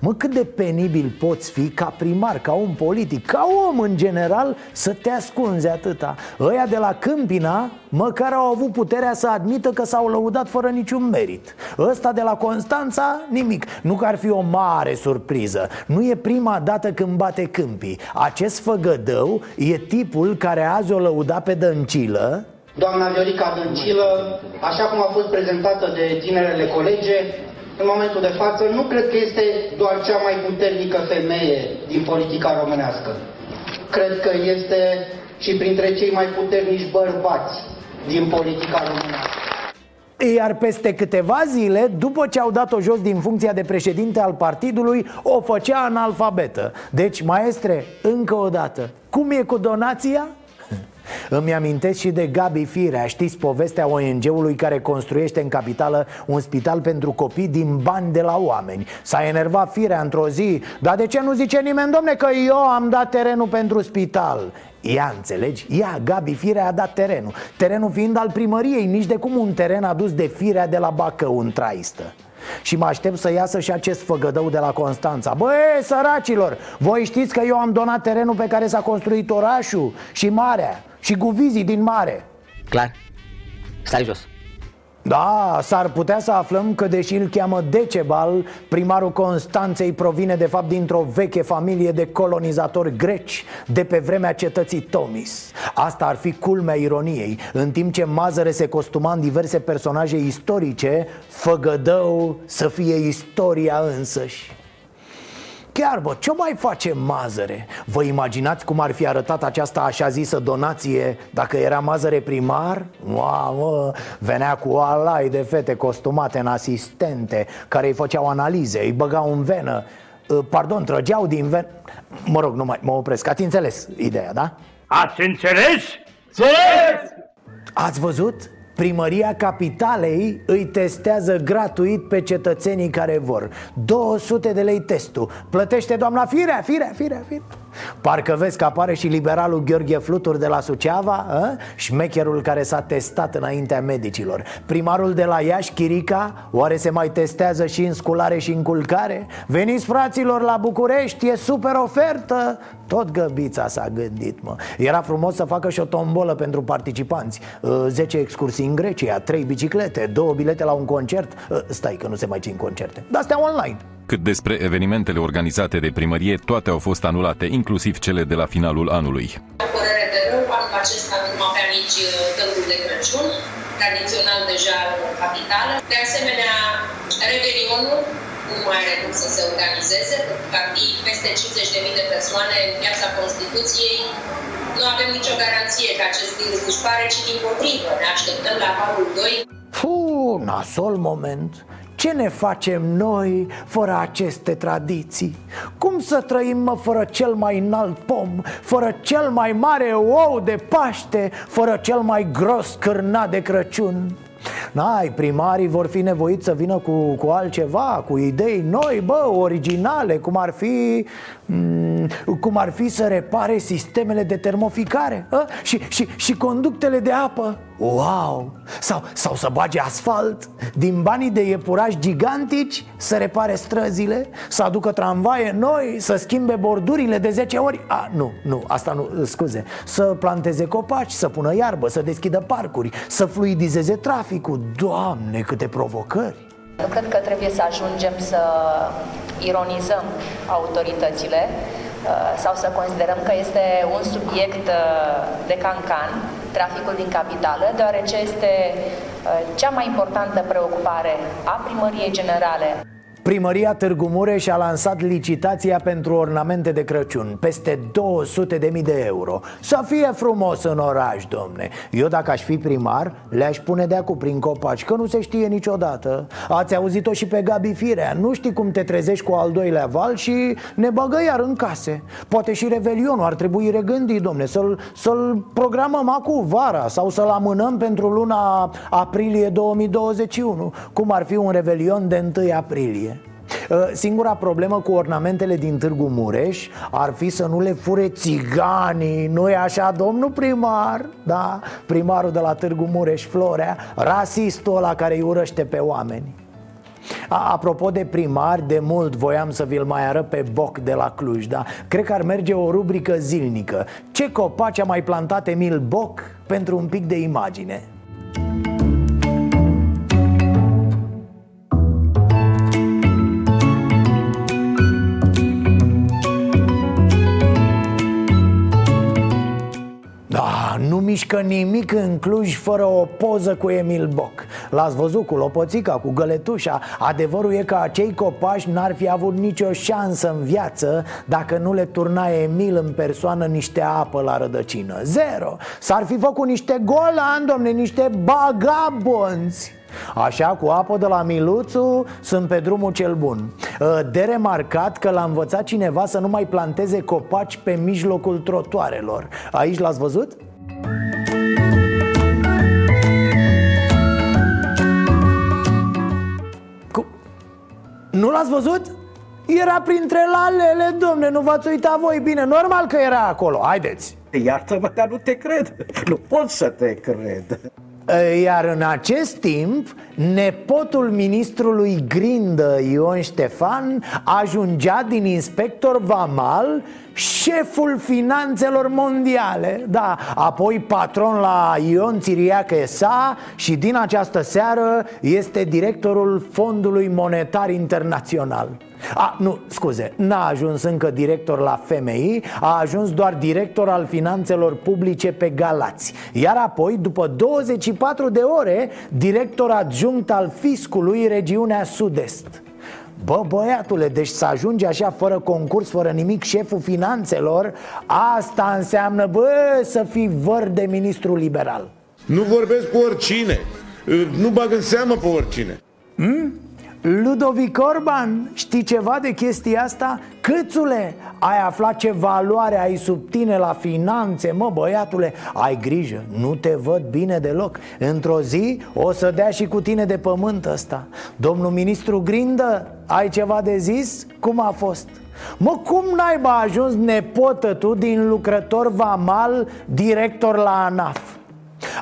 Mă, cât de penibil poți fi ca primar, ca om politic, ca om în general Să te ascunzi atâta? Ăia de la Câmpina măcar au avut puterea să admită că s-au lăudat fără niciun merit. Ăsta de la Constanța, nimic. Nu că ar fi o mare surpriză. Nu e prima dată când bate câmpii. Acest făgădău e tipul care azi o lăuda pe Dăncilă. Doamna Viorica Dăncilă, așa cum a fost prezentată de tinerele colege, în momentul de față, nu cred că este doar cea mai puternică femeie din politica românească. Cred că este și printre cei mai puternici bărbați din politica românească. Iar peste câteva zile, după ce au dat-o jos din funcția de președinte al partidului, o făcea analfabetă Deci, maestre, încă o dată, cum e cu donația? Îmi amintesc și de Gabi Firea Știți povestea ONG-ului care construiește în capitală un spital pentru copii din bani de la oameni S-a enervat Firea într-o zi Dar de ce nu zice nimeni, domne, că eu am dat terenul pentru spital? Ea, înțelegi? Ea, Gabi Firea a dat terenul Terenul fiind al primăriei Nici de cum un teren adus de Firea de la Bacău în traistă și mă aștept să iasă și acest făgădău de la Constanța. Băi, săracilor, voi știți că eu am donat terenul pe care s-a construit orașul și marea și cu vizii din mare. Clar, stai jos da, s-ar putea să aflăm că deși îl cheamă Decebal Primarul Constanței provine de fapt dintr-o veche familie de colonizatori greci De pe vremea cetății Tomis. Asta ar fi culmea ironiei În timp ce Mazăre se costuma în diverse personaje istorice Făgădău să fie istoria însăși Chiar, bă, ce mai face Mazăre? Vă imaginați cum ar fi arătat această așa zisă donație dacă era Mazăre primar? Mamă, venea cu o alai de fete costumate în asistente Care îi făceau analize, îi băgau în venă ă, Pardon, trăgeau din venă Mă rog, nu mai, mă opresc, ați înțeles ideea, da? Ați înțeles? Înțeles! Ați văzut? Primăria Capitalei îi testează gratuit pe cetățenii care vor. 200 de lei testul. Plătește doamna Firea, Firea, Firea, Firea Parcă vezi că apare și liberalul Gheorghe Flutur de la Suceava a? Șmecherul care s-a testat înaintea medicilor. Primarul de la Iași, Chirica, oare se mai testează și în sculare și în culcare? Veniți fraților la București, e super ofertă! Tot găbița s-a gândit, mă. Era frumos să facă și o tombolă pentru participanți. 10 excursii în Grecia, 3 biciclete, 2 bilete la un concert. Stai că nu se mai țin concerte. Dar astea online cât despre evenimentele organizate de primărie, toate au fost anulate, inclusiv cele de la finalul anului. Părere de rău, anul acesta nu vom avea nici uh, târgul de Crăciun, tradițional deja în capitală. De asemenea, Revelionul nu mai are cum să se organizeze, pentru că ar fi peste 50.000 de persoane în piața Constituției. Nu avem nicio garanție că acest virus dispare, ci din potrivă. Ne așteptăm la valul 2. Puh, nasol moment ce ne facem noi fără aceste tradiții? Cum să trăim, mă, fără cel mai înalt pom, fără cel mai mare ou de Paște, fără cel mai gros cârnat de Crăciun? N-ai, primarii vor fi nevoiți să vină cu, cu altceva, cu idei noi, bă, originale, cum ar fi mm, cum ar fi să repare sistemele de termoficare a? Și, și, și conductele de apă Wow! Sau, sau să bage asfalt Din banii de iepurași gigantici Să repare străzile Să aducă tramvaie noi Să schimbe bordurile de 10 ori. A, Nu, nu, asta nu, scuze. Să planteze copaci, să pună iarbă Să deschidă parcuri Să fluidizeze traficul. Doamne, câte provocări! Nu cred că trebuie să ajungem să ironizăm autoritățile uh, sau să considerăm că este un subiect uh, de cancan, traficul din capitală, deoarece este uh, cea mai importantă preocupare a primăriei generale. Primăria Târgu Mureș a lansat licitația pentru ornamente de Crăciun Peste 200 de mii de euro. Să fie frumos în oraș, domne. Eu dacă aș fi primar, le-aș pune de cu prin copaci Că nu se știe niciodată. Ați auzit-o și pe Gabi Firea. Nu știi cum te trezești cu al doilea val și ne bagă iar în case. Poate și Revelionul ar trebui regândit, domne Să-l, să-l programăm acum vara Sau să-l amânăm pentru luna aprilie 2021 Cum ar fi un Revelion de 1 aprilie. Uh, singura problemă cu ornamentele din Târgu Mureș ar fi să nu le fure țiganii Nu-i așa, domnul primar? Da, primarul de la Târgu Mureș, Florea Rasistul ăla care îi urăște pe oameni a, Apropo de primar, de mult voiam să vi-l mai arăt pe Boc de la Cluj da? Cred că ar merge o rubrică zilnică Ce copaci a mai plantat Emil Boc pentru un pic de imagine mișcă nimic în Cluj fără o poză cu Emil Boc. L-ați văzut cu lopoțica, cu găletușa? Adevărul e că acei copaci n-ar fi avut nicio șansă în viață Dacă nu le turna Emil în persoană niște apă la rădăcină. Zero! S-ar fi făcut niște golani, domne, niște bagabonți Așa, cu apă de la Miluțu sunt pe drumul cel bun. De remarcat că l-a învățat cineva să nu mai planteze copaci pe mijlocul trotuarelor. Aici l-ați văzut? Cu... Nu l-ați văzut? Era printre lalele, domne, nu v-ați uitat voi. Bine Normal că era acolo, haideți. Iartă-mă, dar nu te cred. Nu pot să te cred iar în acest timp, nepotul ministrului Grindă, Ion Ștefan, ajungea din inspector Vamal șeful finanțelor mondiale Da, apoi patron la Ion Țiriac S.A. și din această seară este directorul Fondului Monetar Internațional a, nu, scuze, n-a ajuns încă director la FMI A ajuns doar director al finanțelor publice pe Galați. Iar apoi, după 24 de ore, director adjunct al fiscului regiunea Sud-Est. Bă, băiatule, deci să ajungi așa fără concurs, fără nimic, șeful finanțelor Asta înseamnă, bă, să fii văr de ministru liberal. Nu vorbesc cu oricine, nu bag în seamă pe oricine. Hmm? Ludovic Orban, știi ceva de chestia asta? Câțule, ai aflat ce valoare ai sub tine la finanțe, mă băiatule Ai grijă, nu te văd bine deloc Într-o zi o să dea și cu tine de pământ ăsta Domnul ministru Grindă, ai ceva de zis? Cum a fost? Mă, cum naiba a ajuns nepotă tu din lucrător vamal director la ANAF?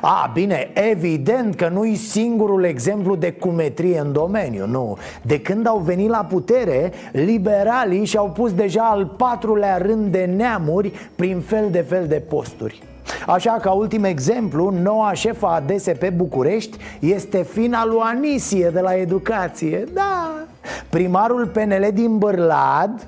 A, bine, evident că nu-i singurul exemplu de cumetrie în domeniu, nu. De când au venit la putere, liberalii și-au pus deja al patrulea rând de neamuri prin fel de fel de posturi. Așa ca ultim exemplu, noua șefa a DSP București este fina lui Anisie de la educație Da, primarul PNL din Bârlad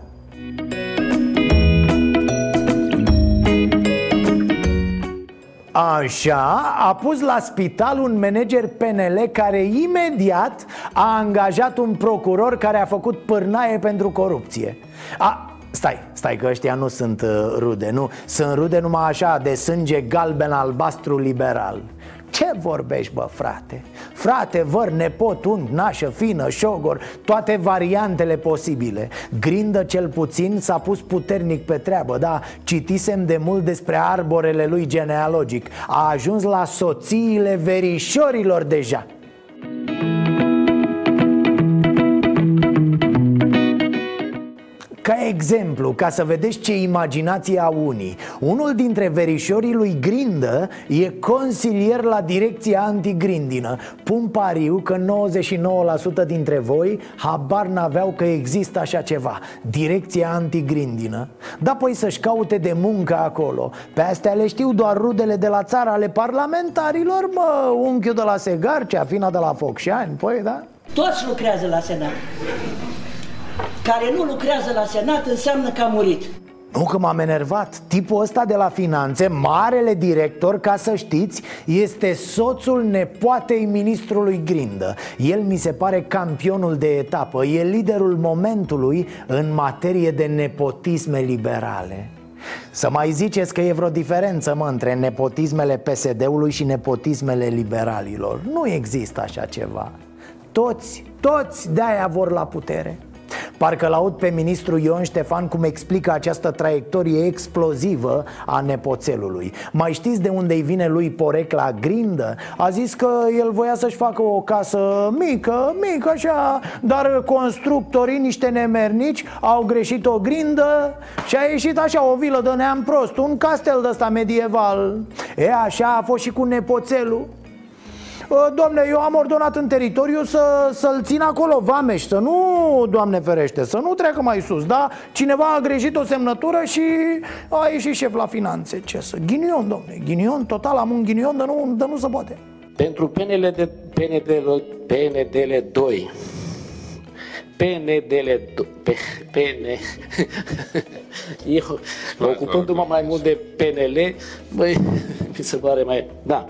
Așa, a pus la spital un manager PNL care imediat a angajat un procuror care a făcut pârnaie pentru corupție a, Stai, stai că ăștia nu sunt uh, rude, nu? Sunt rude numai așa de sânge galben-albastru liberal ce vorbești, bă, frate? Frate, văr, nepot, unchi, nașă, fină, șogor Toate variantele posibile. Grindă cel puțin s-a pus puternic pe treabă, da? Citisem de mult despre arborele lui genealogic. A ajuns la soțiile verișorilor deja Ca exemplu, ca să vedeți ce imaginație au unii. Unul dintre verișorii lui Grindă e consilier la direcția antigrindină. Pun pariu că 99% dintre voi habar n-aveau că există așa ceva. Direcția antigrindină. Dar păi să-și caute de muncă acolo. Pe astea le știu doar rudele de la țară ale parlamentarilor Mă, unchiul de la Segarcea, fina de la Focșani, păi da? Toți lucrează la Senat care nu lucrează la Senat înseamnă că a murit. Nu că m-am enervat. Tipul ăsta de la finanțe, marele director, ca să știți Este soțul nepoatei ministrului Grindă. El mi se pare campionul de etapă. E liderul momentului în materie de nepotisme liberale. Să mai ziceți că e vreo diferență, mă, între nepotismele PSD-ului și nepotismele liberalilor. Nu există așa ceva. Toți, toți de-aia vor la putere Parcă l-aud pe ministrul Ion Ștefan cum explică această traiectorie explozivă a nepoțelului. Mai știți de unde îi vine lui porecla grindă? A zis că el voia să-și facă o casă mică, mică așa Dar constructorii, niște nemernici, au greșit o grindă Și a ieșit așa o vilă de neam prost Un castel de ăsta medieval. E, așa a fost și cu nepoțelul Doamne, eu am ordonat în teritoriu să, să-l țin acolo vameș Să nu, Doamne ferește, să nu treacă mai sus Da? Cineva a greșit o semnătură și a ieșit șef la finanțe. Ce să... Ghinion, domne, ghinion total Am un ghinion de nu, de nu se poate. Pentru PNL de, PNDL, PNDL 2 PNDL PN Eu ocupându-mă mai mult de PNL Băi, [laughs] mi se pare mai... Da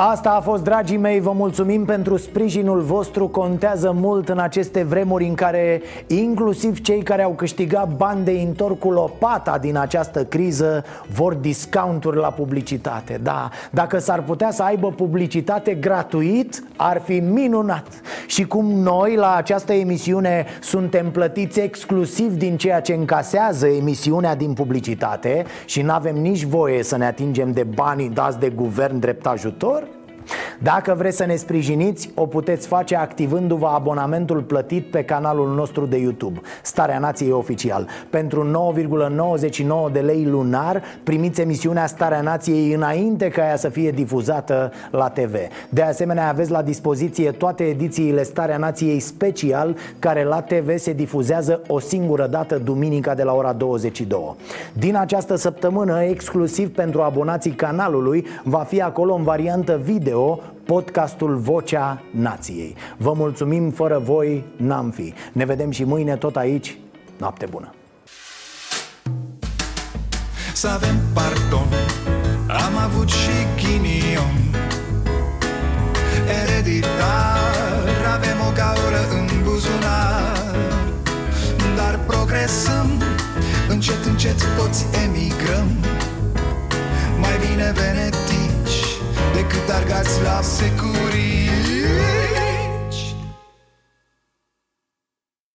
Asta a fost, dragii mei, vă mulțumim pentru sprijinul vostru. Contează mult în aceste vremuri în care inclusiv cei care au câștigat bani de întorc cu lopata din această criză Vor discounturi la publicitate. Da, dacă s-ar putea să aibă publicitate gratuit, ar fi minunat. Și cum noi la această emisiune suntem plătiți exclusiv din ceea ce încasează emisiunea din publicitate Și nu avem nici voie să ne atingem de banii dați de guvern drept ajutor dacă vreți să ne sprijiniți, o puteți face activându-vă abonamentul plătit pe canalul nostru de YouTube Starea Nației Oficial. Pentru 9,99 de lei lunar primiți emisiunea Starea Nației înainte ca ea să fie difuzată la TV De asemenea aveți la dispoziție toate edițiile Starea Nației Special care la TV se difuzează o singură dată duminica de la ora 22 Din această săptămână, exclusiv pentru abonații canalului, va fi acolo în variantă video podcastul Vocea Nației. Vă mulțumim, fără voi n-am fi. Ne vedem și mâine tot aici. Noapte bună! Să avem pardon, am avut și ghinion Ereditar, avem o gaură în buzunar Dar progresăm, încet, încet toți emigrăm Mai bine veneti decât argați la securii